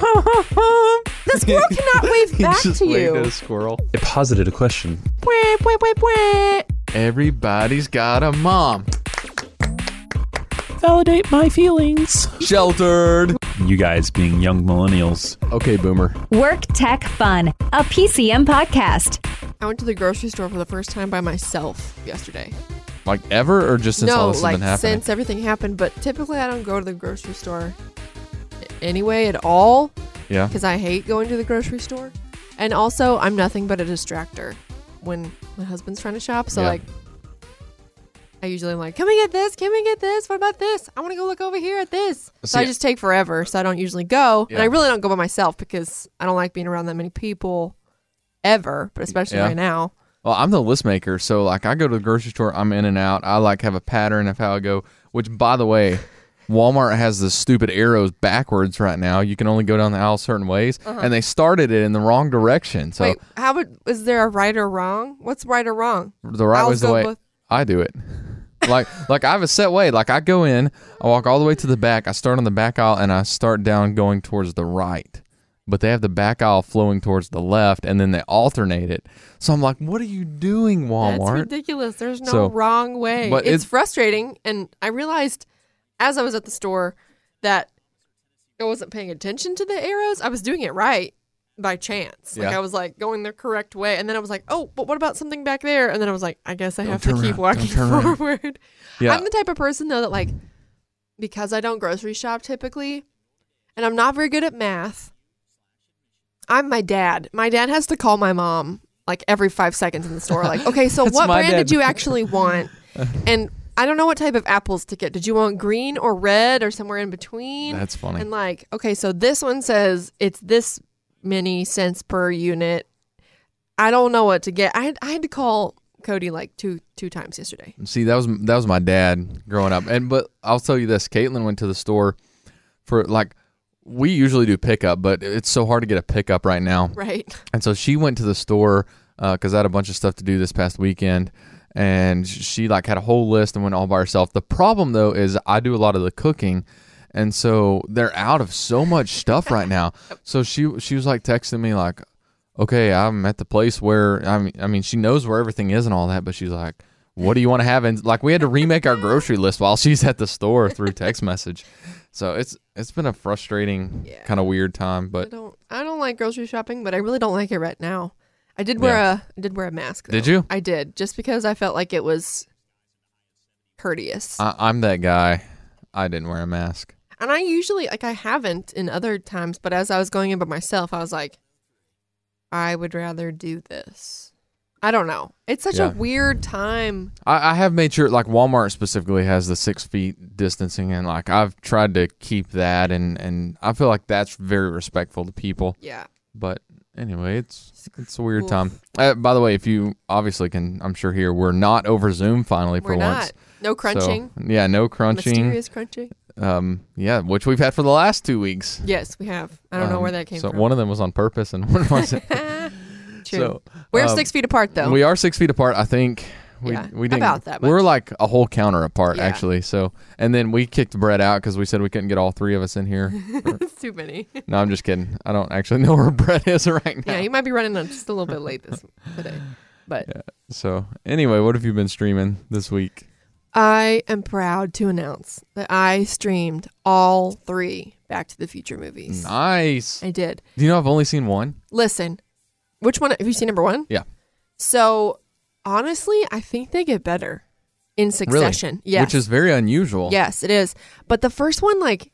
The squirrel cannot wave He back just to waved you. at a squirrel. It posited a question. Wah, wah, wah, wah. Everybody's got a mom. Validate my feelings. Sheltered. You guys being young millennials. Okay, boomer. Work Tech Fun, a PCM podcast. I went to the grocery store for the first time by myself yesterday. Like ever, or just since all no, this like has been happening? since everything happened. But typically, I don't go to the grocery store anyway at all yeah. because I hate going to the grocery store. And also, I'm nothing but a distractor when my husband's trying to shop. So Yeah. like, I usually am like, "Can we get this? Can we get this? What about this? I want to go look over here at this." So I See- just take forever. So I don't usually go, and I Yeah. really don't go by myself because I don't like being around that many people ever, but especially Yeah. right now. Well, I'm the list maker, so like I go to the grocery store, I'm in and out. I like have a pattern of how I go. Which, by the way, Walmart has the stupid arrows backwards right now. You can only go down the aisle certain ways, and they started it in the wrong direction. So Uh-huh. Wait, how would is there a right or wrong? What's right or wrong? the right I'll way's the way both- I do it. like like I have a set way. Like I go in, I walk all the way to the back. I start on the back aisle and I start down going towards the right. But they have the back aisle flowing towards the left, and then they alternate it. So I'm like, "What are you doing, That's Walmart?" ridiculous. There's no So- wrong way. but it's, it's- frustrating, and I realized as I was at the store that I wasn't paying attention to the arrows. I was doing it right by chance. Like Yeah. I was like going the correct way, and then I was like, "Oh, but what about something back there?" And then I was like, "I guess I Don't have to turn keep around. Don't walking turn around. forward." Yeah. I'm the type of person though that like because I don't grocery shop typically, and I'm not very good at math. I'm my dad. My dad has to call my mom like every five seconds in the store. Like, okay, so That's what my brand dad. did you actually want? And I don't know what type of apples to get. Did you want green or red or somewhere in between? That's funny. And like, okay, so this one says it's this many cents per unit. I don't know what to get. I had, I had to call Cody like two two times yesterday. See, that was that was my dad growing up, and but I'll tell you this: Caitlin went to the store for like we usually do pickup, but it's so hard to get a pickup right now, Right. and so she went to the store uh, because I had a bunch of stuff to do this past weekend, and she like had a whole list and went all by herself. The problem though is I do a lot of the cooking. And so they're out of so much stuff right now. So she she was like texting me like, okay, I'm at the place where I mean, I mean, she knows where everything is and all that, but she's like, what do you want to have? And like, we had to remake our grocery list while she's at the store through text message. So it's it's been a frustrating, Yeah. kind of weird time, But I don't I don't like grocery shopping, but I really don't like it right now. I did wear a I did wear a mask. Did you? I did, just because I felt like it was courteous. I, I'm that guy. I didn't wear a mask. and I usually like I haven't in other times, but as I was going in by myself, I was like, I would rather do this. I don't know. It's such Yeah. a weird time. I, I have made sure, like Walmart specifically has the six feet distancing, and like I've tried to keep that, and and I feel like that's very respectful to people. Yeah. But anyway, it's it's a weird Oof. time. Uh, by the way, if you obviously can, I'm sure here we're not over Zoom finally for We're not. once. No crunching. So, yeah, no crunching. Mysterious crunching. Um, yeah, which we've had for the last two weeks. Yes, we have. I don't know Um, where that came from. so from. one of them was on purpose, and one wasn't. True. So We're um, six feet apart though. We are six feet apart. I think we Yeah, we didn't. about that We're like a whole counter apart Yeah. actually. So and then we kicked Brett out because we said we couldn't get all three of us in here. It's too many. no, I'm just kidding. I don't actually know where Brett is right now. yeah, you might be running just a little bit late this today. But So anyway, what have you been streaming this week? I am proud to announce that I streamed all three Back to the Future movies. Nice. I did. Do you know I've only seen one? Listen, which one have you seen number one? Yeah. So honestly, I think they get better in succession. Yes. Which is very unusual. Yes, it is. But the first one, like,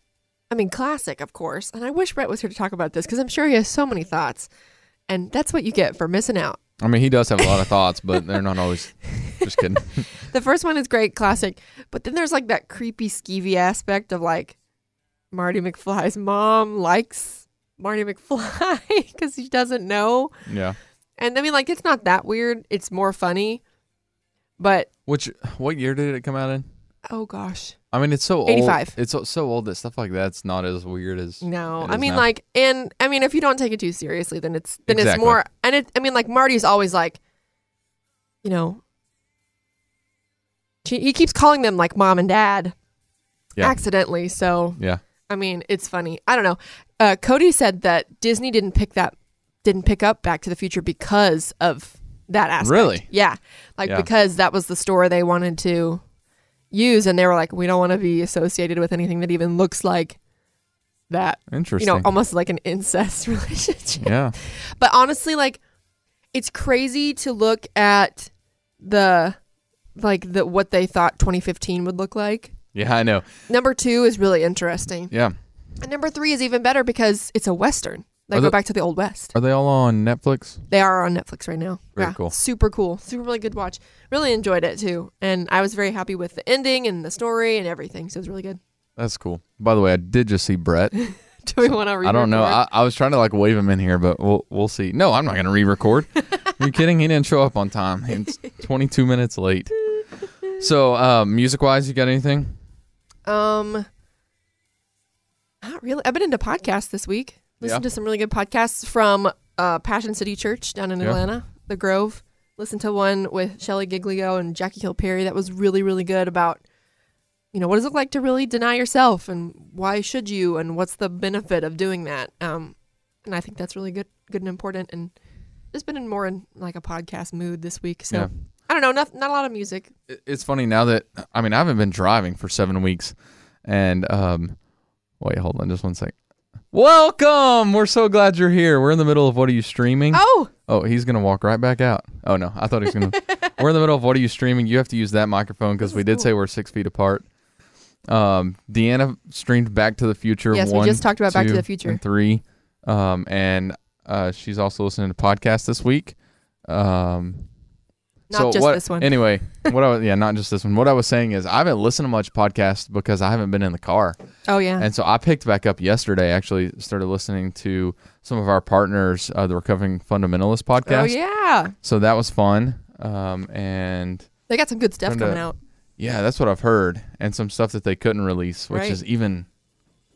I mean, classic, of course. And I wish Brett was here to talk about this because I'm sure he has so many thoughts. And that's what you get for missing out. I mean, he does have a lot of thoughts, but they're not always. Just kidding. The first one is great, classic. But then there's like that creepy, skeevy aspect of like Marty McFly's mom likes Marty McFly because he doesn't know. yeah. And I mean, like, it's not that weird. It's more funny. But Which what year did it come out in? oh gosh, I mean, it's so old. 85. It's so, so old that stuff like that's not as weird as. no. I mean, now. like, and I mean, if you don't take it too seriously, then it's then it's more. And it, I mean, like, Marty's always like, you know, she, he keeps calling them like mom and dad Yeah. accidentally. So Yeah. I mean, it's funny. I don't know. Uh, Cody said that Disney didn't pick that, didn't pick up Back to the Future because of that aspect. Really? Yeah, like Yeah. because that was the store they wanted to use, and they were like, we don't want to be associated with anything that even looks like that. Interesting. You know, almost like an incest relationship. yeah. But honestly, like it's crazy to look at the like the what they thought 2015 would look like. Yeah, I know. Number two is really interesting. Yeah. And number three is even better because it's a western. They Are go the- back to the old west. Are they all on Netflix? They are on Netflix right now. Very yeah, cool. Super cool. Super really good watch. Really enjoyed it too, and I was very happy with the ending and the story and everything. So it was really good. That's cool. By the way, I did just see Brett. Do we want to? I don't know. I, I was trying to like wave him in here, but we'll we'll see. No, I'm not going to re-record. Are you kidding? He didn't show up on time. It's 22 minutes late. So, uh, music-wise, you got anything? Um, not really. I've been into podcasts this week. Listened Yeah. to some really good podcasts from uh, Passion City Church down in Yeah. Atlanta, The Grove. Listen to one with Shelley Giglio and Jackie Hill Perry that was really, really good about, you know, what does it look like to really deny yourself and why should you and what's the benefit of doing that. Um, and I think that's really good, good and important. And just been in more in like a podcast mood this week. So Yeah. I don't know, not not a lot of music. It's funny now that I mean I haven't been driving for seven weeks, and um, wait, hold on, just one sec. Welcome. We're so glad you're here. We're in the middle of what are you streaming? Oh, Oh, he's gonna walk right back out. Oh no, I thought he was gonna. we're in the middle of what are you streaming? You have to use that microphone because we did cool. say we're six feet apart. Um, Deanna streamed Back to the Future. Yes, we just talked about Back to the Future. and three. Um, and uh, she's also listening to podcasts this week. Um, not so just what, this one. Anyway, what I was yeah, not just this one. What I was saying is I haven't listened to much podcast because I haven't been in the car. oh yeah. And so I picked back up yesterday. Actually, started listening to some of our partners, uh, the Recovering Fundamentalist podcast. Oh yeah, So that was fun. Um, and they got some good stuff Trying to- coming out. yeah, that's what I've heard, and some stuff that they couldn't release, which Right. is even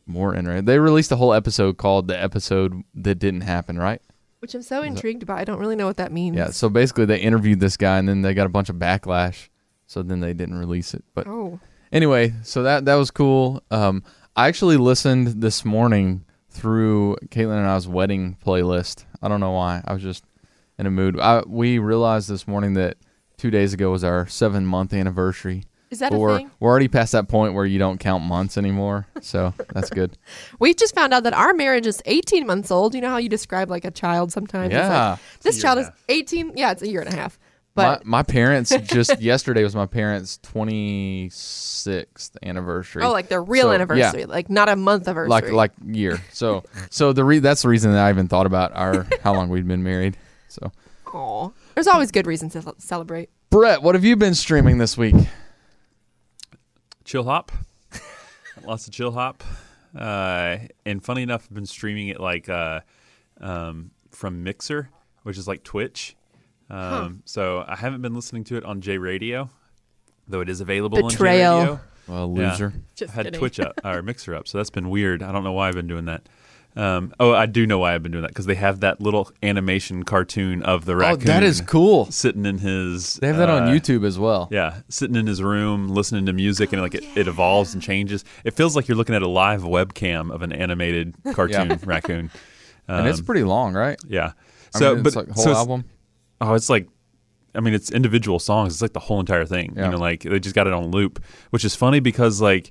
more interesting. They released a whole episode called "The Episode That Didn't Happen," right? Which I'm so intrigued by. I don't really know what that means. Yeah. So basically, they interviewed this guy, and then they got a bunch of backlash. So then they didn't release it. But Oh. anyway, so that that was cool. Um, I actually listened this morning through Caitlin and I's wedding playlist. I don't know why. I was just in a mood. I, we realized this morning that two days ago was our seven month anniversary. Is that But a we're thing? we're already past that point where you don't count months anymore. So that's good. We just found out that our marriage is 18 months old. You know how you describe like a child sometimes? It's like, yeah. this child is 18. Yeah, it's a year and a half. But my, my parents just yesterday was my parents' twenty sixth anniversary. oh, like the real So, yeah. anniversary, like not a month anniversary. like like year. So so the re- that's the reason that I even thought about our how long we'd been married. So Aw. There's always good reasons to celebrate. Brett, what have you been streaming this week? Chill hop. Lots of chill hop. Uh, and funny enough, I've been streaming it like uh, um, from Mixer, which is like Twitch. Um, So I haven't been listening to it on J Radio, though it is available Betrayal. on J Radio. Well, Yeah. loser. Just I had kidding. Twitch up or Mixer up, so that's been weird. I don't know why I've been doing that. Um, oh, I do know why I've been doing that because they have that little animation cartoon of the Oh, raccoon. that is cool. Sitting in his. They have that on uh, YouTube as well. Yeah, sitting in his room, listening to music, and like it, it evolves and changes. It feels like you're looking at a live webcam of an animated cartoon raccoon. Um, and it's pretty long, right? yeah. I So, mean, but it's like whole so album. Oh, it's like, I mean, it's individual songs. It's like the whole entire thing. Yeah. You know, like they just got it on loop, which is funny because like,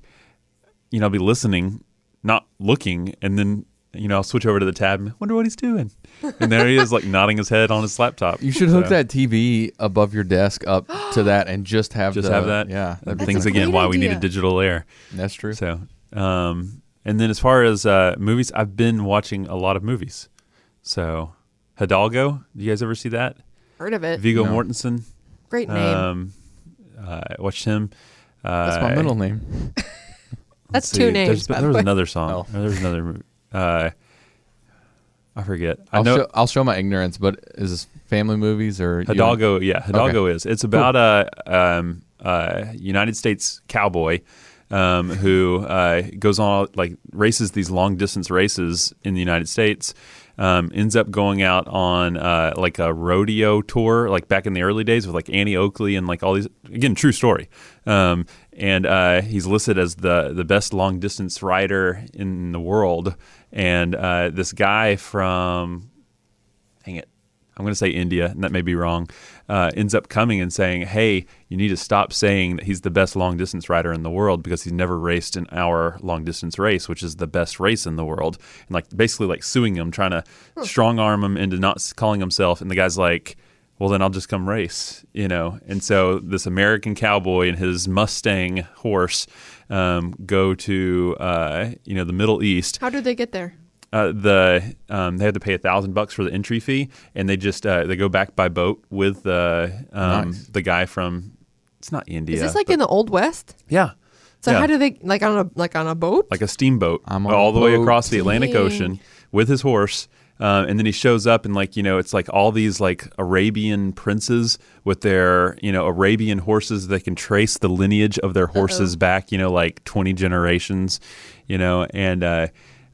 you know, I'll be listening, not looking, and then you know I'll switch over to the tab and wonder what he's doing, and there he is, like nodding his head on his laptop. You should hook So, that TV above your desk up to that and just have Just the- have that. Yeah, that'd be Things a pretty again great why we need a idea. digital layer. That's true. So, um, and then as far as uh, movies, I've been watching a lot of movies. So, Hidalgo, do you guys ever see that? Heard of it. Viggo No. Mortensen. Great name. Um, uh, I watched him. Uh, That's my middle name. That's let's two names, There's, by there the was way. another song. Oh. There was another. movie. Uh, I forget. I I'll know show, I'll show my ignorance, but is this family movies or you- Hidalgo. Yeah, Hidalgo is. It's about a um, uh, United States cowboy um, who uh, goes on like races these long distance races in the United States. Um, ends up going out on uh, like a rodeo tour, like back in the early days with like Annie Oakley and like all these again true story. Um, and uh, he's listed as the the best long distance rider in the world. And uh, this guy from, hang it, I'm going to say India, and that may be wrong, uh, ends up coming and saying, Hey, you need to stop saying that he's the best long distance rider in the world because he's never raced an hour long distance race, which is the best race in the world. And like basically like suing him, trying to strong arm him into not calling himself. And the guy's like, well, then I'll just come race, you know. And so this American cowboy and his Mustang horse um, go to, uh, you know, the Middle East How did they get there? uh, the um, they had to pay a thousand bucks for the entry fee, and they just uh, they go back by boat with the um, Nice. the guy from it's not India. Is this like but- in the old west? yeah, So Yeah. how do they like on a like on a boat? like a steamboat I'm on all a the way across the Atlantic Dang. Ocean with his horse. Uh, and then he shows up and like you know it's like all these like Arabian princes with their you know Arabian horses that can trace the lineage of their horses back you know like 20 generations you know and uh,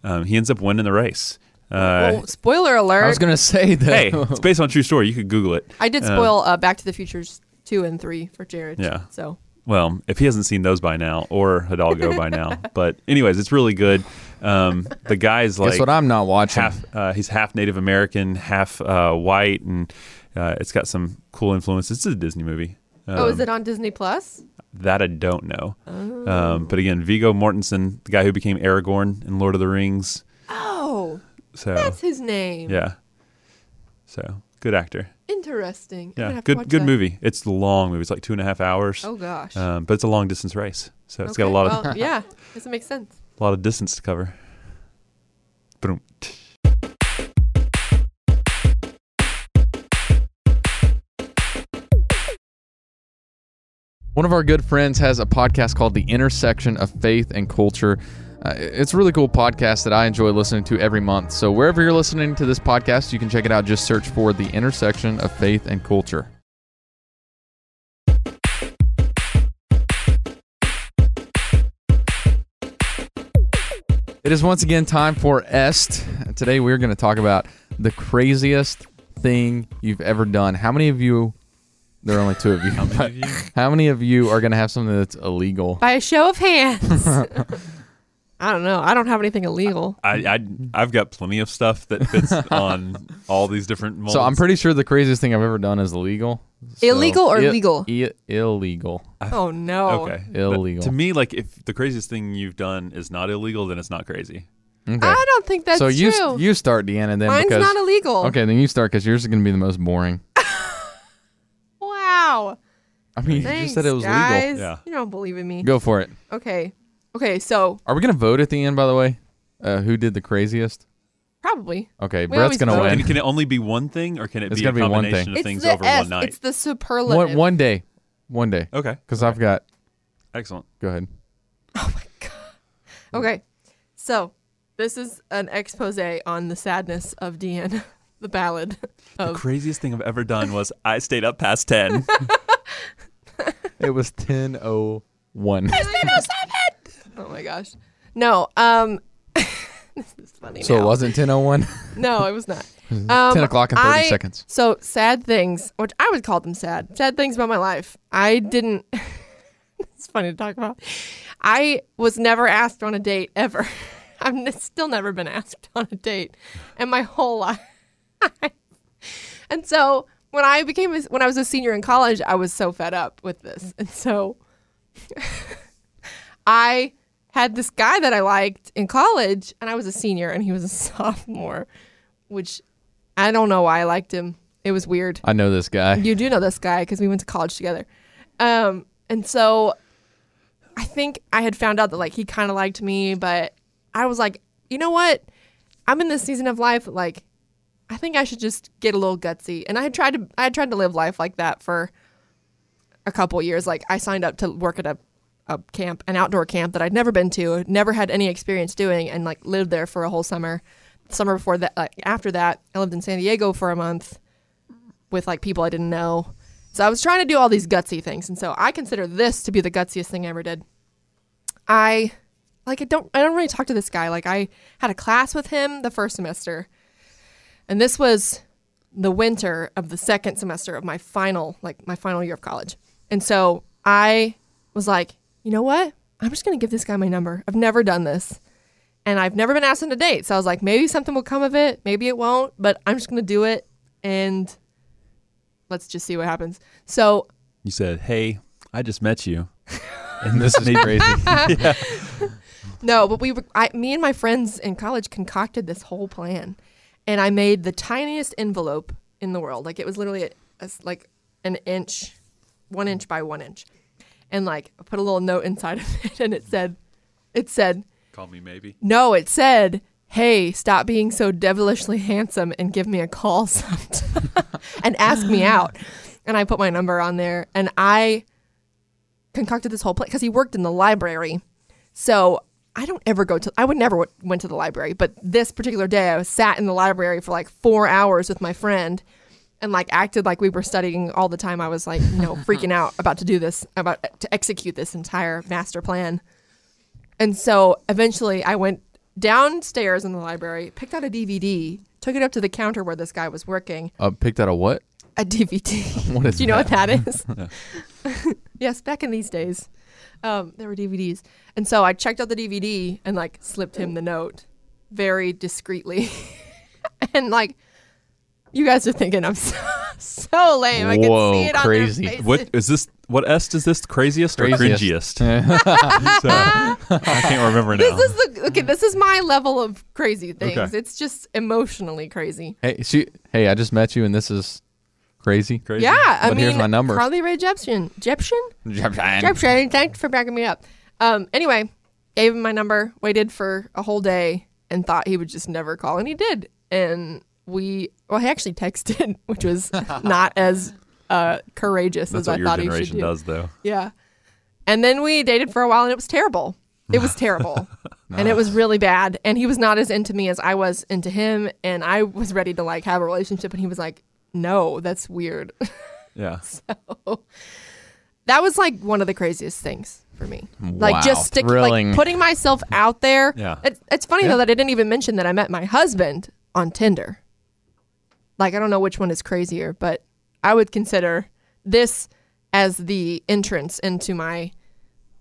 um, he ends up winning the race uh, well, spoiler alert! I was gonna say that. hey, it's based on a true story. You could Google it. I did Um, spoil uh, Back to the Futures two and three for Jared. Yeah. So Well, if he hasn't seen those by now, or Hidalgo by now, but anyways, it's really good. Um, the guy's like Guess what? I'm not watching. half. Uh, he's half Native American, half uh, white, and uh, it's got some cool influences. It's a Disney movie. Um, oh, is it on Disney Plus? That I don't know. Oh. Um, but again, Viggo Mortensen, the guy who became Aragorn in Lord of the Rings. Oh, So that's his name. yeah, so good actor. Interesting. Yeah, good good that. movie. It's a long movie. It's like two and a half hours. Oh gosh. Um, but it's a long distance race, so it's got a lot of well, yeah, doesn't make sense. A lot of distance to cover. Boom. One of our good friends has a podcast called The Intersection of Faith and Culture. Uh, it's a really cool podcast that I enjoy listening to every month. So, wherever you're listening to this podcast, you can check it out. Just search for The Intersection of Faith and Culture. It is once again time for Est. Today, we're going to talk about the craziest thing you've ever done. How many of you? There are only two of you. How many of you? How many of you are going to have something that's illegal? By a show of hands. I don't know. I don't have anything illegal. I, I I've got plenty of stuff that fits on all these different molds. So I'm pretty sure the craziest thing I've ever done is illegal. So- Illegal or I- legal? I- illegal. Oh no. okay. Illegal. But to me, like if the craziest thing you've done is not illegal, then it's not crazy. Okay. I don't think that's true. so you true. you start, Deanna, then Mine's because not illegal. okay, then you start because yours is going to be the most boring. Wow. I mean, you Thanks, just said it was guys. legal. Yeah. You don't believe in me. Go for it. Okay. Okay. So Are we going to vote at the end? By the way, uh, who did the craziest? Probably Okay, We Brett's always going to vote. Can, win. can it only be one thing, or can it It's be a gotta be one combination thing. of it's things the over S. one night? It's the superlative. One, one day, one day, okay. because I've got. Excellent. Go ahead. Oh my god. Okay. So this is an expose on the sadness of Deanne, the ballad The of. craziest thing I've ever done was I stayed up past ten. It was ten oh one. Oh my gosh. No. Um. this is funny. So it wasn't ten oh one. No, it was not. Um, Ten o'clock and thirty I- seconds. So sad things, which I would call them sad, sad things about my life. I didn't. it's funny to talk about. I was never asked on a date ever. I've still never been asked on a date in my whole life. and so when I became a, when I was a senior in college, I was so fed up with this, and so I had this guy that I liked in college, and I was a senior, and he was a sophomore, which I don't know why I liked him. It was weird. I know this guy. You do know this guy because we went to college together. Um, and so I think I had found out that like he kind of liked me, but I was like, you know what? I'm in this season of life. Like, I think I should just get a little gutsy. And I had tried to, I had tried to live life like that for a couple years. Like, I signed up to work at a, a camp, an outdoor camp that I'd never been to, never had any experience doing, and like lived there for a whole summer. Summer before that, like after that, I lived in San Diego for a month with like people I didn't know. So I was trying to do all these gutsy things, and so I consider this to be the gutsiest thing I ever did. I like I don't I don't really talk to this guy. Like I had a class with him the first semester, and this was the winter of the second semester of my final like my final year of college. And so I was like, you know what? I'm just going to give this guy my number. I've never done this. And I've never been asked on a date. So I was like, maybe something will come of it. Maybe it won't, but I'm just going to do it. And let's just see what happens. So You said, "Hey, I just met you." And this is crazy. No, but we were, I, me and my friends in college concocted this whole plan, and I made the tiniest envelope in the world. Like it was literally a, a like an inch, one inch by one inch, and like put a little note inside of it, and it mm-hmm. said, it said, Call me maybe. no, it said, hey, stop being so devilishly handsome and give me a call sometime and ask me out. And I put my number on there, and I concocted this whole plan because he worked in the library. So I don't ever go to, I would never w- went to the library, but this particular day I was sat in the library for like four hours with my friend and like acted like we were studying all the time. I was like, you know, freaking out about to do this, about to execute this entire master plan. And so eventually I went downstairs in the library, picked out a DVD, took it up to the counter where this guy was working. Uh, picked out a what? A DVD. What is Do you know that? what that is? yes, back in these days, um, there were DVDs. And so I checked out the DVD and like slipped him the note very discreetly. and like, you guys are thinking I'm so, so lame. I can Whoa, see it on crazy. their faces. What is this? What est is this? The craziest or Craziest. cringiest? so, I can't remember now. This is the okay. This is my level of crazy things. Okay. It's just emotionally crazy. Hey, she. Hey, I just met you, and this is crazy. crazy. Yeah, I But mean, here's my number. Carly Rae Jepsen. Jepsen? Jepsen. Jepsen. Thanks for backing me up. Um. Anyway, gave him my number. Waited for a whole day and thought he would just never call, and he did. And we, well, he actually texted, which was not as uh courageous That's as I thought he should do. does, though. Yeah. And then we dated for a while and it was terrible. It was terrible. And it was really bad. And he was not as into me as I was into him. And I was ready to like have a relationship. And he was like, no, that's weird. Yeah. So that was like one of the craziest things for me. Wow, Like just stick, thrilling. like putting myself out there. Yeah. It, it's funny Yeah. though that I didn't even mention that I met my husband on Tinder. Like I don't know which one is crazier, but I would consider this as the entrance into my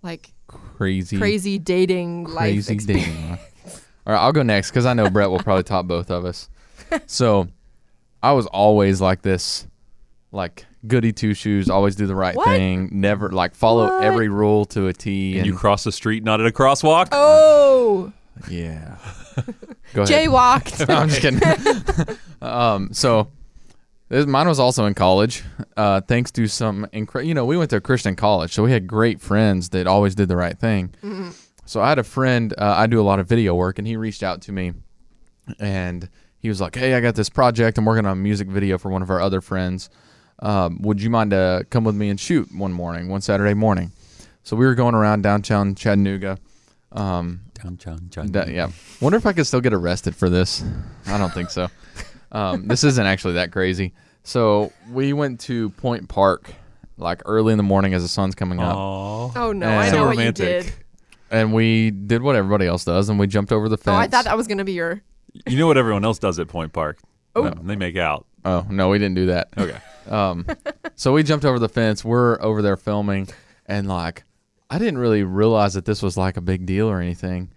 like Crazy. crazy dating life crazy experience. dating. life. All right, I'll go next because I know Brett will probably top both of us. So, I was always like this, like goody two shoes, always do the right What? thing, never like follow What? every rule to a T. And you cross the street, not at a crosswalk. Oh, yeah. Go ahead. jaywalked. I'm just kidding. um, so this, mine was also in college. Uh, thanks to some incredible, you know, we went to a Christian college, so we had great friends that always did the right thing. So I had a friend. Uh, I do a lot of video work, and he reached out to me, and he was like, "Hey, I got this project. I'm working on a music video for one of our other friends. Um, would you mind to come with me and shoot one morning, one Saturday morning?" So we were going around downtown Chattanooga. Um, Downtown, China. that, yeah. Wonder if I could still get arrested for this. I don't think so. Um, this isn't actually that crazy. So we went to Point Park like early in the morning as the sun's coming up, Aw. Oh no, I So know romantic. what you did. and we did what everybody else does, and we jumped over the fence. Oh, I thought that was gonna be your. You know what everyone else does at Point Park? Oh. No, they make out. oh no, we didn't do that. Okay. Um, so we jumped over the fence. We're over there filming, and like, I didn't really realize that this was like a big deal or anything.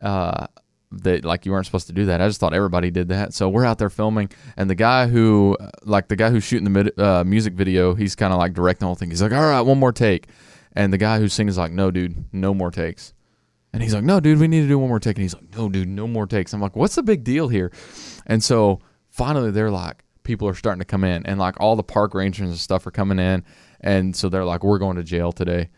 Uh, that like you weren't supposed to do that. I just thought everybody did that. So we're out there filming, and the guy who, like the guy who's shooting the mid, uh, music video, he's kind of like directing the whole thing. He's like, "All right, one more take," and the guy who's singing is like, "No, dude, no more takes." And he's like, "No, dude, we need to do one more take." And he's like, "No, dude, no more takes." I'm like, "What's the big deal here?" And so finally, they're like, people are starting to come in, and like all the park rangers and stuff are coming in, and so they're like, "We're going to jail today."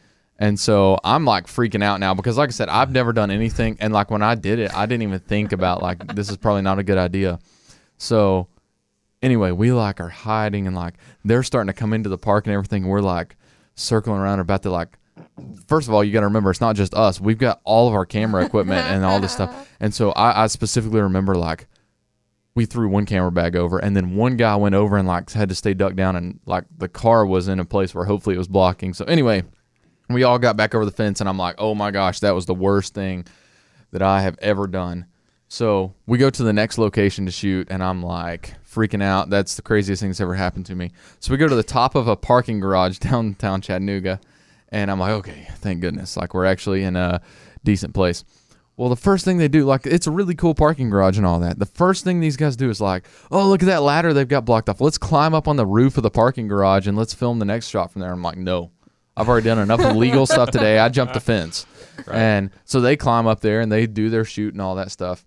And so I'm like freaking out now because, like I said, I've never done anything, and like when I did it, I didn't even think about like this is probably not a good idea. So anyway, we like are hiding and like they're starting to come into the park and everything. We're like circling around about to like first of all, you got to remember it's not just us. We've got all of our camera equipment and all this stuff. And so I, I specifically remember like we threw one camera bag over, and then one guy went over and like had to stay ducked down, and like the car was in a place where hopefully it was blocking. So anyway, we all got back over the fence, and I'm like, oh my gosh, that was the worst thing that I have ever done. So we go to the next location to shoot, and I'm like freaking out. That's the craziest thing that's ever happened to me. So we go to the top of a parking garage downtown Chattanooga, And I'm like, okay, thank goodness. Like we're actually in a decent place. Well, the first thing they do, like it's a really cool parking garage and all that. The first thing these guys do is like, oh, look at that ladder they've got blocked off. Let's climb up on the roof of the parking garage and let's film the next shot from there. I'm like, no, I've already done enough illegal stuff today. I jumped the fence. And so they climb up there and they do their shoot and all that stuff.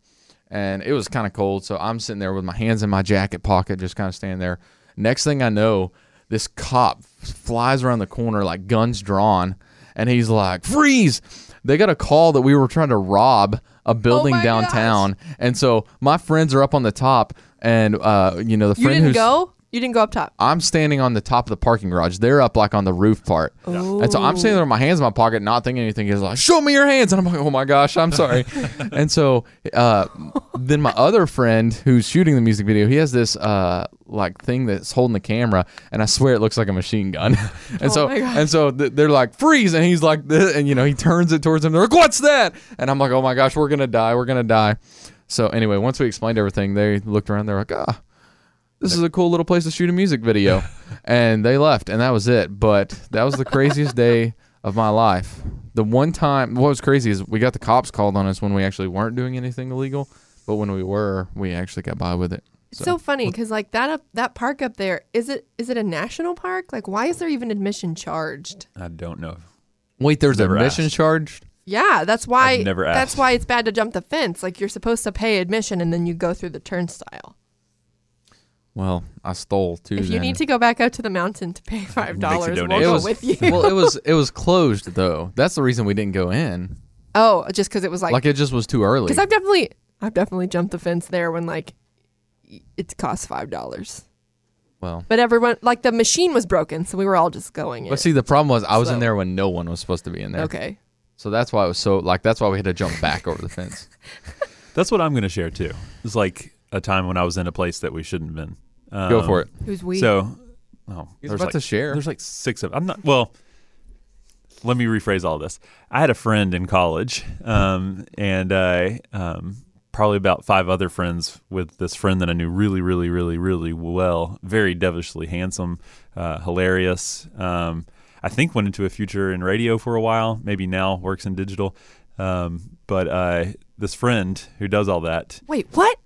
And it was kind of cold. So I'm sitting there with my hands in my jacket pocket, just kind of standing there. Next thing I know, this cop flies around the corner, like guns drawn. And he's like, freeze. They got a call that we were trying to rob a building my downtown. And so my friends are up on the top. And, uh, you know, the You friend didn't who's. go. You didn't go up top. I'm standing on the top of the parking garage. They're up like on the roof part. And so I'm standing there with my hands in my pocket, not thinking anything. He's like, show me your hands. And I'm like, oh my gosh, I'm sorry. and so uh, then my other friend who's shooting the music video, he has this uh, like thing that's holding the camera. And I swear it looks like a machine gun. and so, Oh my gosh. and so th- they're like, freeze. And he's like, this, and you know, he turns it towards him. They're like, what's that? And I'm like, oh my gosh, we're going to die. We're going to die. So anyway, once we explained everything, they looked around. They're like, ah, this is a cool little place to shoot a music video. and they left, and that was it. But that was the craziest day of my life. The one time, what was crazy is we got the cops called on us when we actually weren't doing anything illegal. But when we were, we actually got by with it. It's so funny because like that up that park up there is it is it a national park? Like why is there even admission charged? I don't know. Wait, there's Never admission asked. charged? Yeah, that's why. I've never That's why it's bad to jump the fence. Like you're supposed to pay admission and then you go through the turnstile. Well, I stole too. If you then. need to go back out to the mountain to pay five dollars, we'll go was- with you. well, it was it was closed though. That's the reason we didn't go in. oh, just because it was like Like it just was too early. because I've definitely I've definitely jumped the fence there when like it costs five dollars. well, But everyone like the machine was broken, so we were all just going. but in. see, the problem was I was in there when no one was supposed to be in there. okay, So that's why it was so like that's why we had to jump back over the fence. That's what I'm going to share too. It's like a time when I was in a place that we shouldn't have been. Um, Go for it. who's we? So, oh, He's there's about like, to share. There's like six of. I'm not. Well, let me rephrase all this. I had a friend in college, um, and I um, probably about five other friends with this friend that I knew really, really, really, really well. Very devilishly handsome, uh, hilarious. Um, I think went into a future in radio for a while. Maybe now works in digital. Um, but uh, this friend who does all that, Wait, what?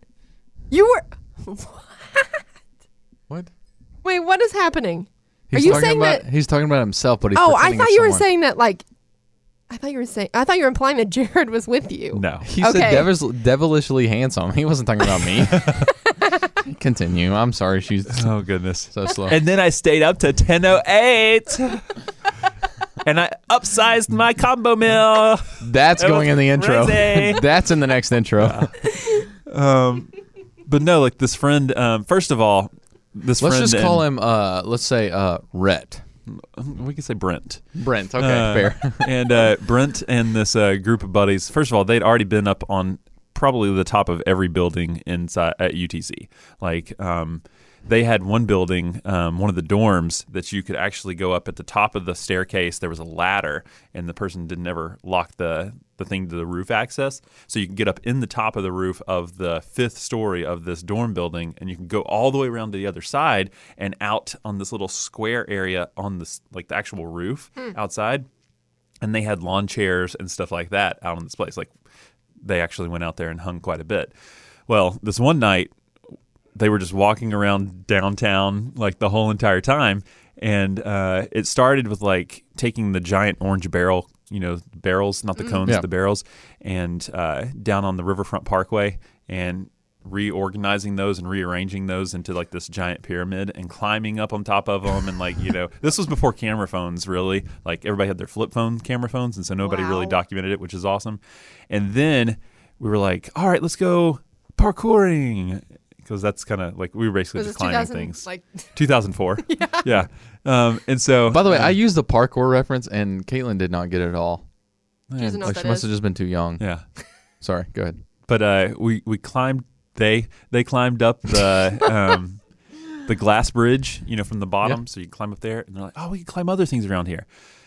You were? What? Wait, what is happening? He's Are you talking saying about, that? he's talking about himself, but he's Oh, I thought it's you were saying that like. I thought you were saying. I thought you were implying that Jared was with you. no, He Okay. said devilish, devilishly handsome. He wasn't talking about me. Continue. I'm sorry. She's oh goodness. so slow. And then I stayed up to 10:08. and I upsized my combo meal. That's It going in the intro. That's in the next intro. Um, but no, like this friend. Um, first of all, this Let's just call and- him. Uh, let's say uh, Rhett. We can say Brent. Brent. Okay, Uh, fair. and uh, Brent and this uh, group of buddies. First of all, they'd already been up on probably the top of every building inside at UTC. Like, um, they had one building, um, one of the dorms, that you could actually go up at the top of the staircase. There was a ladder, and the person didn't ever lock the the thing to the roof access, so you can get up in the top of the roof of the fifth story of this dorm building, and you can go all the way around to the other side and out on this little square area on this like the actual roof outside and they had lawn chairs and stuff like that out on this place. Like they actually went out there and hung quite a bit. Well, this one night they were just walking around downtown like the whole entire time, and uh, it started with like taking the giant orange barrel, you know, barrels, not the cones, Yeah. the barrels, and uh, down on the Riverfront Parkway and reorganizing those and rearranging those into like this giant pyramid and climbing up on top of them and like you know this was before camera phones really. Like everybody had their flip phone camera phones and so nobody really documented it which is awesome. And then we were like all right let's go parkouring because that's kind of like we were basically Was just climbing 2000? things Like 2004 yeah yeah um, and so By the way, I used the parkour reference, and Caitlin did not get it at all. she doesn't know Like she must is. have just been too young. yeah Sorry. Go ahead. but uh, we we climbed they they climbed up the um, the glass bridge you know from the bottom so you climb up there and they're like oh we can climb other things around here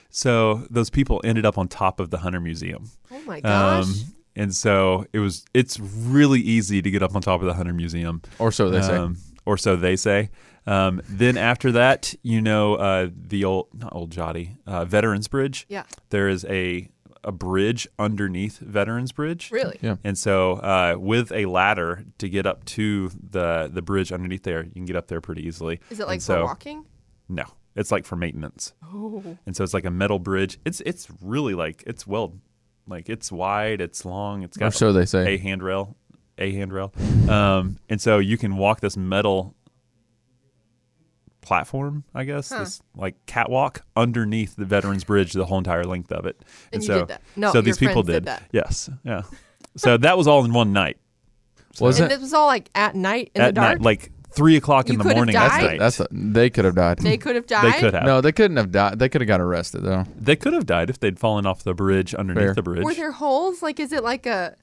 so those people ended up on top of the hunter museum Oh my gosh. um, and so it was it's really easy to get up on top of the hunter museum Or so they say. um, or so they say. Um, then after that, you know, uh, the old not Olgiati, uh, Veterans Bridge. Yeah. There is a a bridge underneath Veterans Bridge. Really? Yeah. And so, uh, with a ladder to get up to the the bridge underneath there, you can get up there pretty easily. Is it And like for so, walking? No, it's like for maintenance. Oh. And so it's like a metal bridge. It's it's really like it's well, like it's wide, it's long, it's got so they say. a handrail, a handrail. Um, and so you can walk this metal platform, I guess, Huh. this like catwalk underneath the Veterans Bridge, the whole entire length of it. And you so, did that. No, so your these people did did. that. Yes, yeah. So that was all in one night. Was and it? this was all like at night in the dark. night, like three o'clock You in the could have morning. died? That's night. That's a, they could have died. they could have died. they could have. No, they couldn't have died. They could have got arrested though. They could have died if they'd fallen off the bridge underneath Fair. the bridge. Were there holes? Like, is it like a,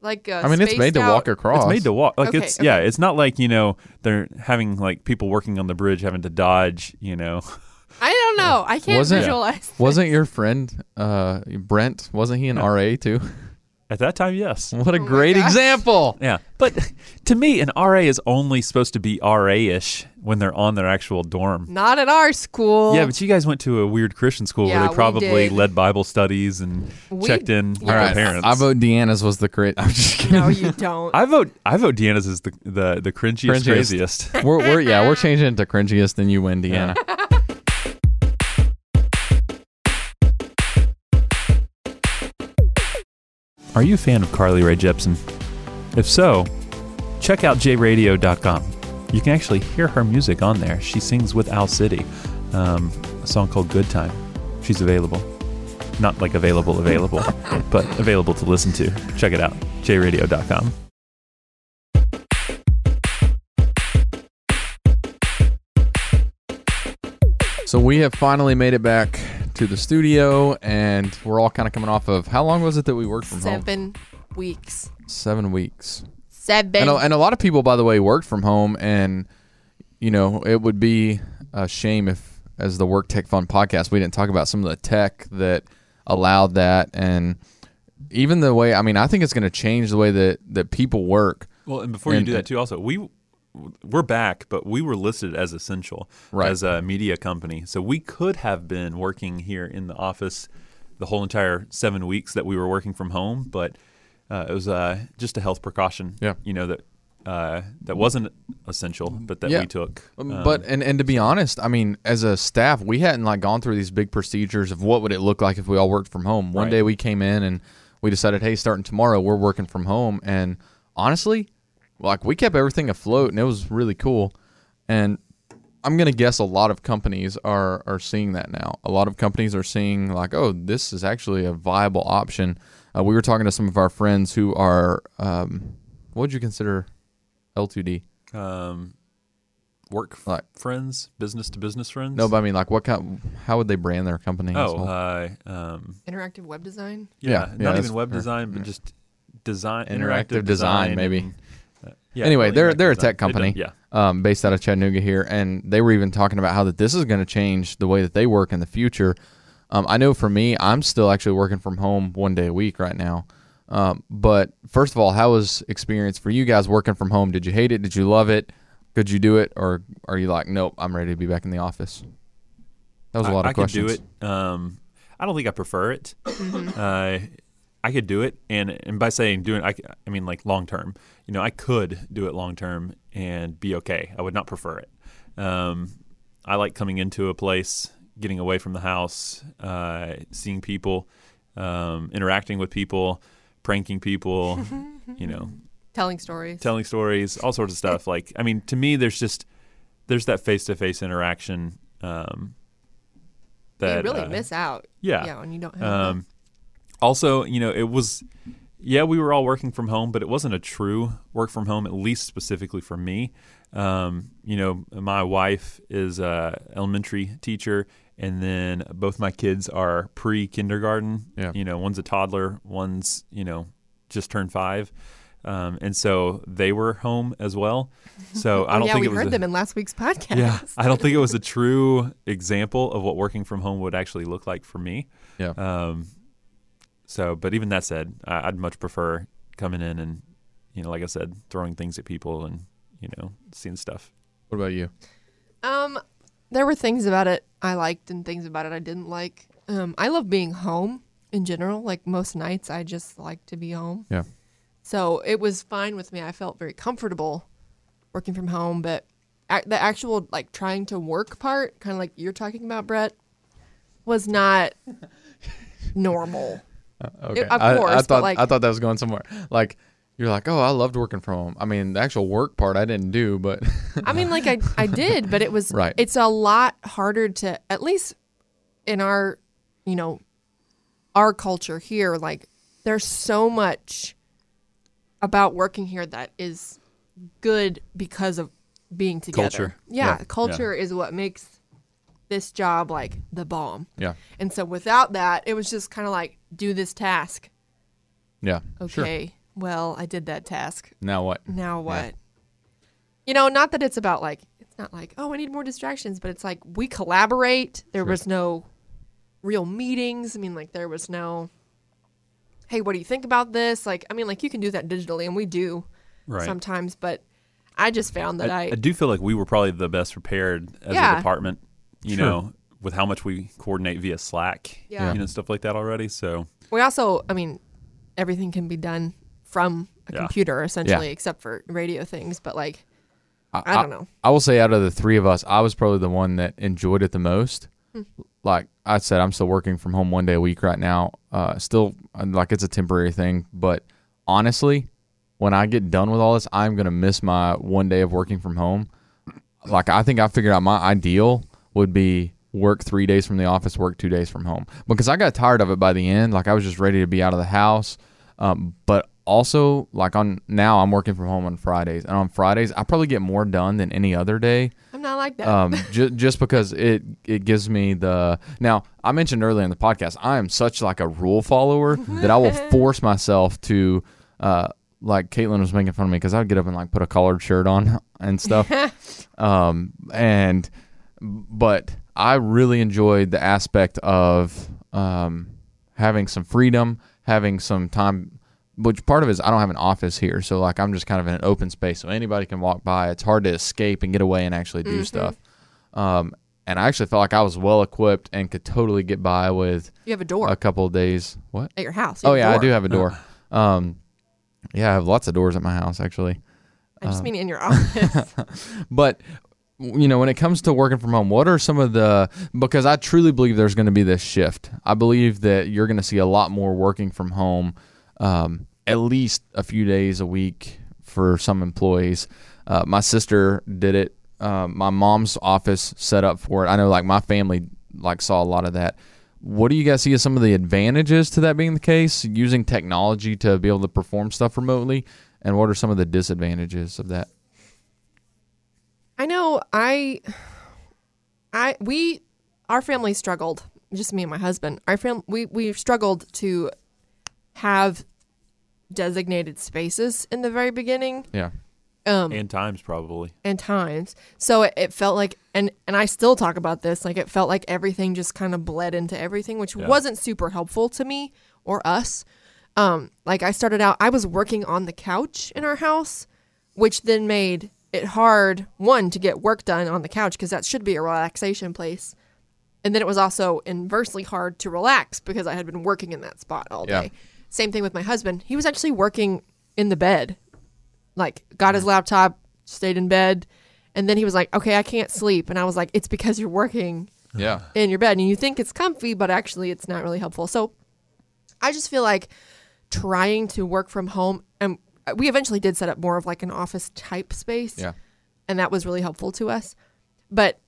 like a? I mean, it's made spaced to out- walk across. It's made to walk. Like Okay, it's yeah. It's not like you know they're having like people working on the bridge having to dodge. You know, I don't know. I can't Wasn't- visualize. Wasn't your friend uh, Brent? Wasn't he an RA too? At that time, yes. What a Oh great example! Yeah, but to me, an RA is only supposed to be RA-ish when they're on their actual dorm. Not at our school. Yeah, but you guys went to a weird Christian school Yeah, where they probably led Bible studies and We- checked in with their right, parents. I vote Deanna's was the correct. I'm just kidding. no, you don't. I vote. I vote Deanna's is the the the cringiest, Cringiest. craziest. we're, we're yeah, we're changing it to cringiest, and you win, Deanna. Are you a fan of Carly Rae Jepsen? If so, check out jradio.com. You can actually hear her music on there. She sings with Owl City, um, a song called Good Time. She's available. Not like available, available, but available to listen to. Check it out, jradio.com. So we have finally made it back to the studio, and we're all kind of coming off of how long was it that we worked from home? Seven weeks. Seven weeks. Seven. And a, and a lot of people, by the way, worked from home, and you know it would be a shame if, as the Work Tech Fun podcast, we didn't talk about some of the tech that allowed that, and even the way. I mean, I think it's going to change the way that that people work. Well, and before you do that too, also we we're back, but we were listed as essential Right. as a media company, so we could have been working here in the office the whole entire seven weeks that we were working from home, but uh, it was uh, just a health precaution. Yeah. you know that uh, that wasn't essential, but that Yeah. we took. Um, Um, but and, and to be honest, I mean, as a staff, we hadn't like gone through these big procedures of what would it look like if we all worked from home. One Right. day we came in and we decided, hey, starting tomorrow, we're working from home. And honestly, like we kept everything afloat, and it was really cool. And I'm gonna guess a lot of companies are are seeing that now. A lot of companies are seeing like, oh, this is actually a viable option. Uh, we were talking to some of our friends who are, um, what would you consider L2D? um, work f- Like- friends, business to business friends. No, but I mean, like, what kind? How would they brand their company? oh, whole? uh, um, Interactive web design. yeah, Yeah, yeah, not that's even web fair. design, but Yeah. just design, Interactive design, maybe. and, yeah, Anyway, they're- they're a design. tech company. They Yeah. um, based out of Chattanooga here, and they were even talking about how that this is going to change the way that they work in the future. Um, I know for me, I'm still actually working from home one day a week right now. Um, but first of all, how was experience for you guys working from home? Did you hate it? Did you love it? Could you do it, or are you like, nope, I'm ready to be back in the office? That was a lot I of questions. could do it. Um, I don't think I prefer it. Mm-hmm. uh, I could do it, and and by saying doing, I, I mean like long term. You know, I could do it long term and be okay. I would not prefer it. Um, I like coming into a place, getting away from the house, uh, seeing people, um, interacting with people, pranking people. you know, Telling stories. telling stories, all sorts of stuff. Like, I mean, to me, there's just there's that face to face interaction. Um, that you really uh, miss out. yeah. Yeah, when you don't have um, also, you know, it was, yeah, we were all working from home, but it wasn't a true work from home, at least specifically for me. Um, you know, my wife is a elementary teacher, and then both my kids are pre kindergarten. Yeah. You know, one's a toddler, one's, you know, just turned five. Um, and so they were home as well. So I don't yeah, think we it was heard a- them in last week's podcast. yeah, I don't think it was a true example of what working from home would actually look like for me. Yeah. Um, so, but even that said, I, I'd much prefer coming in and, you know, like I said, throwing things at people and, you know, seeing stuff. What about you? Um, there were things about it I liked and things about it I didn't like. Um, I love being home in general. Like most nights, I just like to be home. Yeah. So it was fine with me. I felt very comfortable working from home, but ac- the actual like trying to work part, kind of like you're talking about, Brett, was not normal. Uh, okay. of I, course, I but, thought like- I thought that was going somewhere. Like you're like, oh, I loved working from home. I mean, the actual work part I didn't do, but I mean, like I, I did, but it was Right. It's a lot harder to, at least in our, you know, our culture here. Like, there's so much about working here that is good because of being together. Culture. Yeah, Yeah. culture is what makes this job like the bomb. yeah, And so without that, it was just kind of like do this task. yeah, Okay, sure. well, I did that task Now what? now what? You know, not that it's about like it's not like oh I need more distractions, but it's like we collaborate. There Sure. was no real meetings. I mean, like there was no hey, what do you think about this? Like I mean, like you can do that digitally, and we do Right. sometimes, but I just found that I, I, I do feel like we were probably the best prepared as Yeah. a department, you Sure. know, with how much we coordinate via Slack, Yeah. you know, stuff like that already. So we also I mean everything can be done from a Yeah. computer essentially, except for radio things. But like I don't know. I will say, out of the three of us, I was probably the one that enjoyed it the most. Hmm. Like I said, I'm still working from home one day a week right now. Uh, still, like it's a temporary thing, but honestly, when I get done with all this, I'm gonna miss my one day of working from home. Like I think I figured out my ideal would be work three days from the office, work two days from home because I got tired of it by the end. Like I was just ready to be out of the house. Um, but also, like on now, I'm working from home on Fridays, and on Fridays, I probably get more done than any other day. I'm not like that. Um, ju- just because it it gives me the now. I mentioned earlier in the podcast, I am such like a rule follower that I will force myself to. Uh, like Caitlin was making fun of me because I'd get up and like put a collared shirt on and stuff. um, and but I really enjoyed the aspect of um, having some freedom, having some time. Which part of it is I don't have an office here, so like I'm just kind of in an open space, so anybody can walk by. It's hard to escape and get away and actually do stuff. Um, and I actually felt like I was well equipped and could totally get by with you have a door a couple of days. What? at your house. You Oh yeah, I do have a door. Um, yeah, I have lots of doors at my house actually. I just mean in your office. But you know, when it comes to working from home, what are some of the because I truly believe there's going to be this shift. I believe that you're going to see a lot more working from home, um, at least a few days a week for some employees. Uh, my sister did it. Um, my mom's office set up for it. I know, like my family, like saw a lot of that. What do you guys see as some of the advantages to that being the case? Using technology to be able to perform stuff remotely, and what are some of the disadvantages of that? I know I I we our family struggled, just me and my husband. Our fam we we struggled to have designated spaces in the very beginning Yeah. um and times probably. and times. So it, it felt like and and I still talk about this like it felt like everything just kind of bled into everything, which Yeah. wasn't super helpful to me or us. Um like I started out I was working on the couch in our house, which then made it hard one to get work done on the couch because that should be a relaxation place. And then it was also inversely hard to relax because I had been working in that spot all Yeah. day. Same thing with my husband. He was actually working in the bed like got his mm. laptop, stayed in bed, and then he was like, "Okay, I can't sleep." And I was like, "It's because you're working Yeah. in your bed and you think it's comfy, but actually it's not really helpful." So I just feel like trying to work from home and Uh, we eventually did set up more of like an office type space Yeah. and that was really helpful to us. But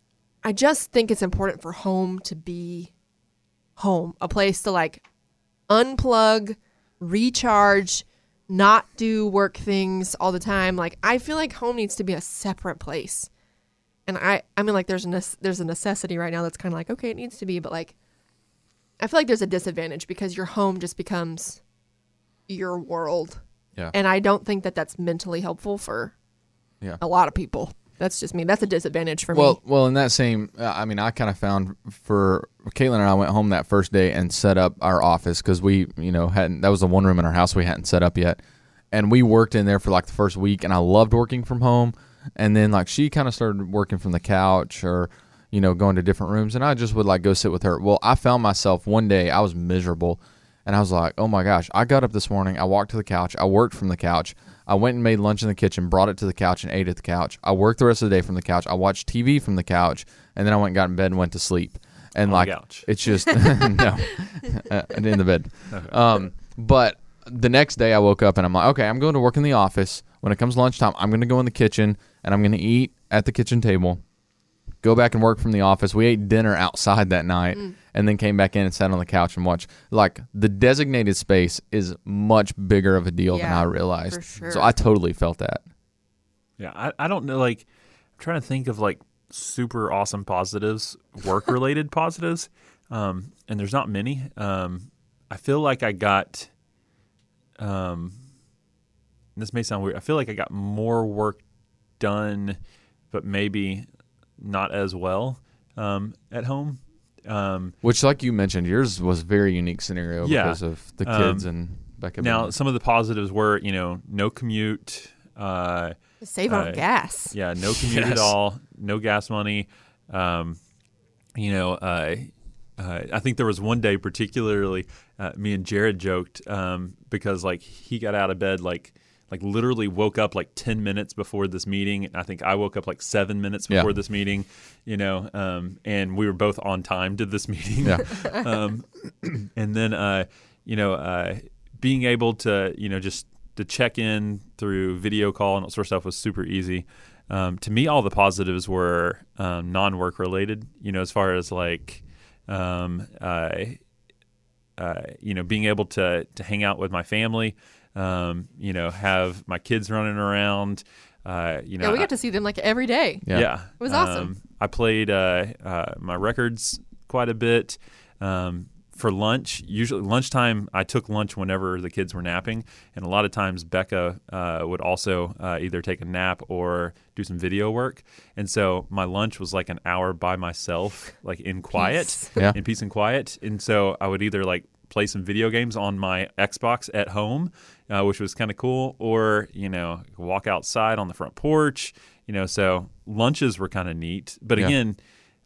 I just think it's important for home to be home, a place to like unplug, recharge, not do work things all the time. Like I feel like home needs to be a separate place. And I I mean like there's a nece- there's a necessity right now that's kind of like okay, it needs to be, but like I feel like there's a disadvantage because your home just becomes your world. Yeah. And I don't think that that's mentally helpful for Yeah. a lot of people. That's just me. That's a disadvantage for Well, me. well, in that same, uh, I mean, I kind of found for Caitlin and I went home that first day and set up our office because we, you know, hadn't. That was the one room in our house we hadn't set up yet, and we worked in there for like the first week, and I loved working from home. and then like she kind of started working from the couch or you know going to different rooms, and I just would like go sit with her. Well, I found myself one day I was miserable, and I was like, oh my gosh, I got up this morning, I walked to the couch, I worked from the couch. I went and made lunch in the kitchen, brought it to the couch, and ate at the couch. I worked the rest of the day from the couch. I watched TV from the couch, and then I went and got in bed and went to sleep. And On like, couch. it's just no, uh, in the bed. Um, but the next day I woke up and I'm like, okay, I'm going to work in the office. When it comes lunchtime, I'm going to go in the kitchen and I'm going to eat at the kitchen table. Go back and work from the office. We ate dinner outside that night and then came back in and sat on the couch and watched. Like the designated space is much bigger of a deal than I realized. for sure. So I totally felt that. Yeah, I, I don't know. Like, I'm trying to think of like super awesome positives, work related positives, um, and there's not many. Um, I feel like I got, um, this may sound weird. I feel like I got more work done, but maybe not as well um, at home. Um, Which, like you mentioned, yours was a very unique scenario Yeah. because of the Um, kids and Becca. now, being- some of the positives were, you know, no commute. Uh, Save on Uh, gas. Yeah, no commute at all, no gas money. Um, you know, uh, uh, I think there was one day particularly uh, me and Jared joked um, because like he got out of bed like like literally woke up like 10 minutes before this meeting And i think i woke up like seven minutes Yeah. before this meeting you know um, and we were both on time to this meeting Yeah. um, and then uh, you know uh, being able to you know just to check in through video call and all sort of stuff was super easy um, to me all the positives were um, non-work related you know as far as like um, uh, uh, you know being able to to hang out with my family um, you know have my kids running around uh, you know Yeah, we I- got to see them like every day. Yeah. yeah, It was awesome. Um, I played uh, uh, my records quite a bit. Um, for lunch, usually lunchtime, I took lunch whenever the kids were napping, and a lot of times Becca uh, would also uh, either take a nap or do some video work. And so my lunch was like an hour by myself, like in quiet, Peace. Yeah. in peace and quiet. And so I would either like play some video games on my Xbox at home, uh, which was kind of cool, or you know walk outside on the front porch. You know, so lunches were kind of neat. But Yeah. again,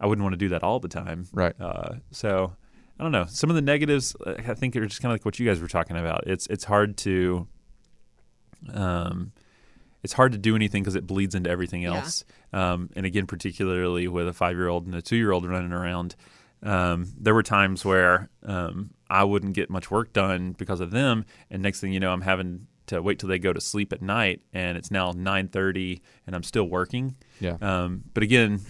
I wouldn't want to do that all the time. Right. Uh, so I don't know. Some of the negatives, I think, are just kind of like what you guys were talking about. It's it's hard to, um, it's hard to do anything because it bleeds into everything Yeah. else. Um, and again, particularly with a five year old and a two year old running around, um, there were times where um, I wouldn't get much work done because of them. And next thing you know, I'm having to wait till they go to sleep at night, and it's now nine thirty, and I'm still working. Yeah. Um, but again,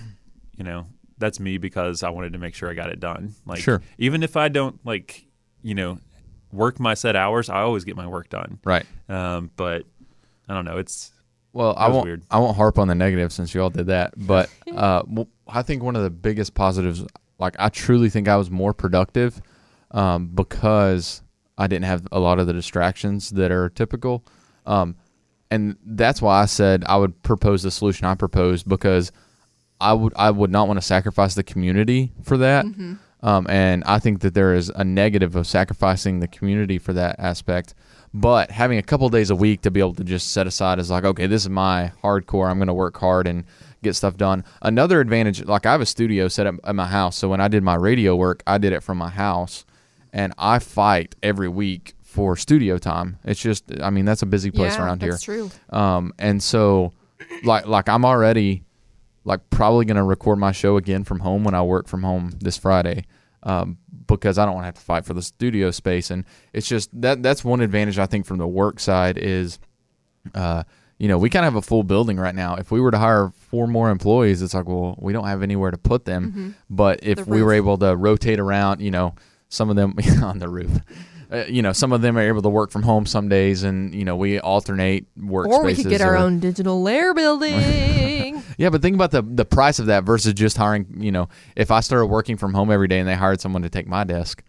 you know, that's me because I wanted to make sure I got it done. Like, Sure. even if I don't like, you know, work my set hours, I always get my work done. right. Um, but I don't know. It's Well, I won't. weird. I won't harp on the negative since you all did that. But uh, I think one of the biggest positives, like I truly think I was more productive um, because I didn't have a lot of the distractions that are typical. Um, and that's why I said I would propose the solution I proposed because I would I would not want to sacrifice the community for that. Um, and I think that there is a negative of sacrificing the community for that aspect. But having a couple days a week to be able to just set aside is like, okay, this is my hardcore. I'm going to work hard and get stuff done. Another advantage, like I have a studio set up at my house, so when I did my radio work, I did it from my house, and I fight every week for studio time. It's just, I mean, that's a busy place yeah, around here. that's true. Um, and so, like, like I'm already, like, probably gonna record my show again from home when I work from home this Friday, um, because I don't want to have to fight for the studio space. And it's just that that's one advantage I think from the work side is, uh, you know, we kind of have a full building right now. If we were to hire four more employees, it's like, well, we don't have anywhere to put them. But if The we were able to rotate around, you know, some of them on the roof. Uh, you know, some of them are able to work from home some days, and you know we alternate workspaces. Or we could get our or- own digital lair building. Yeah, but think about the the price of that versus just hiring. You know, if I started working from home every day and they hired someone to take my desk,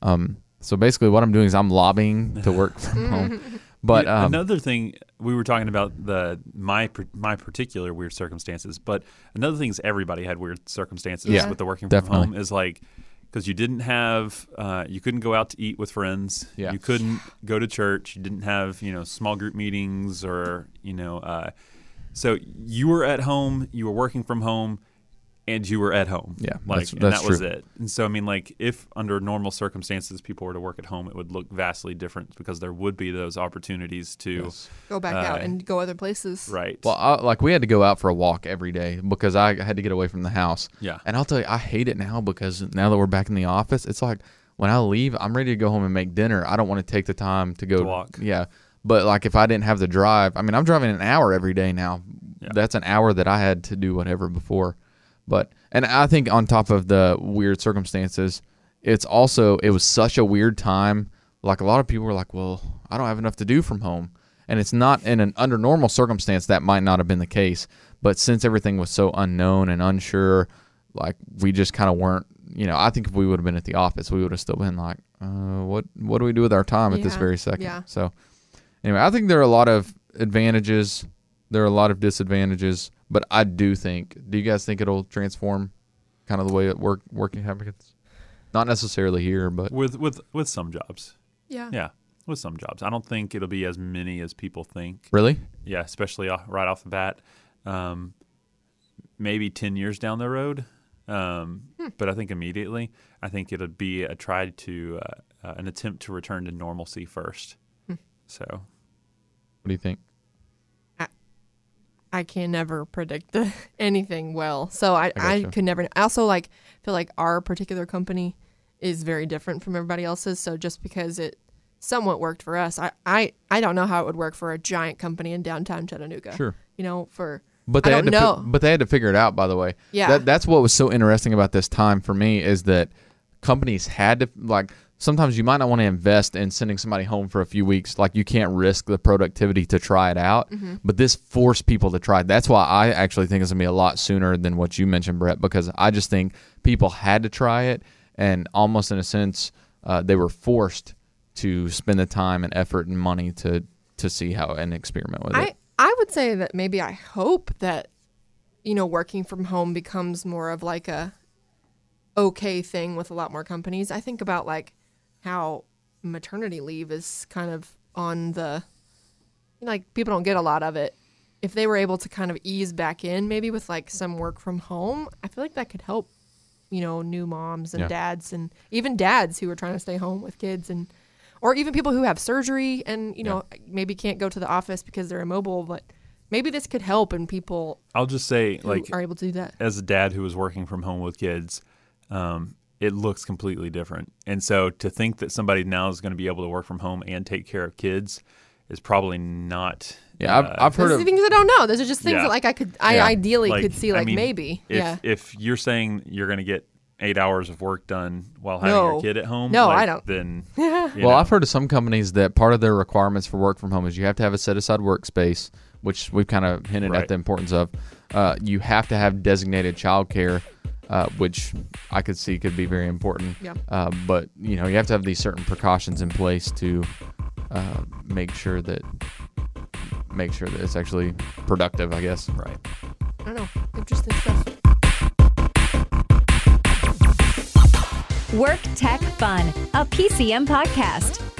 um, so basically what I'm doing is I'm lobbying to work from home. But um, another thing we were talking about the my my particular weird circumstances, but another thing is everybody had weird circumstances Yeah, with the working definitely. from home is like because you didn't have uh, you couldn't go out to eat with friends, Yeah. you couldn't go to church, you didn't have you know small group meetings or you know. Uh, So you were at home, you were working from home, and you were at home. Yeah, like that's- and that's that was true. it. And so I mean, like if under normal circumstances people were to work at home, it would look vastly different because there would be those opportunities to Go back out Uh, and go other places. right. Well, I, like we had to go out for a walk every day because I had to get away from the house. Yeah. And I'll tell you, I hate it now because now that we're back in the office, it's like when I leave, I'm ready to go home and make dinner. I don't want to take the time to go To walk. Yeah. But like if I didn't have the drive, I mean, I'm driving an hour every day now. Yeah. That's an hour that I had to do whatever before. But and I think on top of the weird circumstances, it's also it was such a weird time. Like a lot of people were like, "Well, I don't have enough to do from home," and it's not in an under normal circumstance that might not have been the case. But since everything was so unknown and unsure, like we just kind of weren't. You know, I think if we would have been at the office, we would have still been like, uh, "What? What do we do with our time at this very second? Yeah. So, anyway, I think there are a lot of advantages. There are a lot of disadvantages, but I do think. Do you guys think it'll transform, kind of the way it work working habits? Not necessarily here, but with with with some jobs. Yeah. Yeah, with some jobs. I don't think it'll be as many as people think. really, Yeah, especially off, right off the bat. Um, maybe 10 years down the road. Um, Hmm. But I think immediately, I think it'll be a try to, uh, uh, an attempt to return to normalcy first. Hmm. So, what do you think? I can never predict the, anything well. So I, I I, could never. I also like feel like our particular company is very different from everybody else's. So just because it somewhat worked for us, I, I, I don't know how it would work for a giant company in downtown Chattanooga. Sure. You know, for But I they had don't to, fi- know. but they had to figure it out. By the way, Yeah. That, that's what was so interesting about this time for me is that companies had to like. Sometimes you might not want to invest in sending somebody home for a few weeks. Like you can't risk the productivity to try it out. Mm-hmm. But this forced people to try. it. That's why I actually think it's gonna be a lot sooner than what you mentioned, Brett. Because I just think people had to try it, and almost in a sense, uh, they were forced to spend the time and effort and money to to see how and experiment with I, it. I would say that maybe I hope that, you know, working from home becomes more of like a okay thing with a lot more companies. I think about like how maternity leave is kind of on the, you know, like people don't get a lot of it. If they were able to kind of ease back in, maybe with like some work from home, I feel like that could help, you know, new moms and Yeah. dads and even dads who are trying to stay home with kids and, or even people who have surgery and, you know, maybe can't go to the office because they're immobile, but maybe this could help and people I'll just say, like, are able to do that. as a dad who was working from home with kids, um, it looks completely different. And so to think that somebody now is going to be able to work from home and take care of kids is probably not. Yeah, I've, uh, I've heard of things I don't know. Those are just things Yeah. that like I could, I Yeah. ideally like, could see I like mean, maybe. If, yeah. if you're saying you're going to get eight hours of work done while having No. your kid at home, No, like, I don't. Then you Well, know. I've heard of some companies that part of their requirements for work from home is you have to have a set aside workspace, which we've kind of hinted Right. at the importance of. Uh, you have to have designated childcare, uh, which I could see could be very important. Yeah. Uh, but you know, you have to have these certain precautions in place to uh, make sure that make sure that it's actually productive. I guess. right. I don't know. Interesting stuff. Work Tech Fun, a PCM podcast.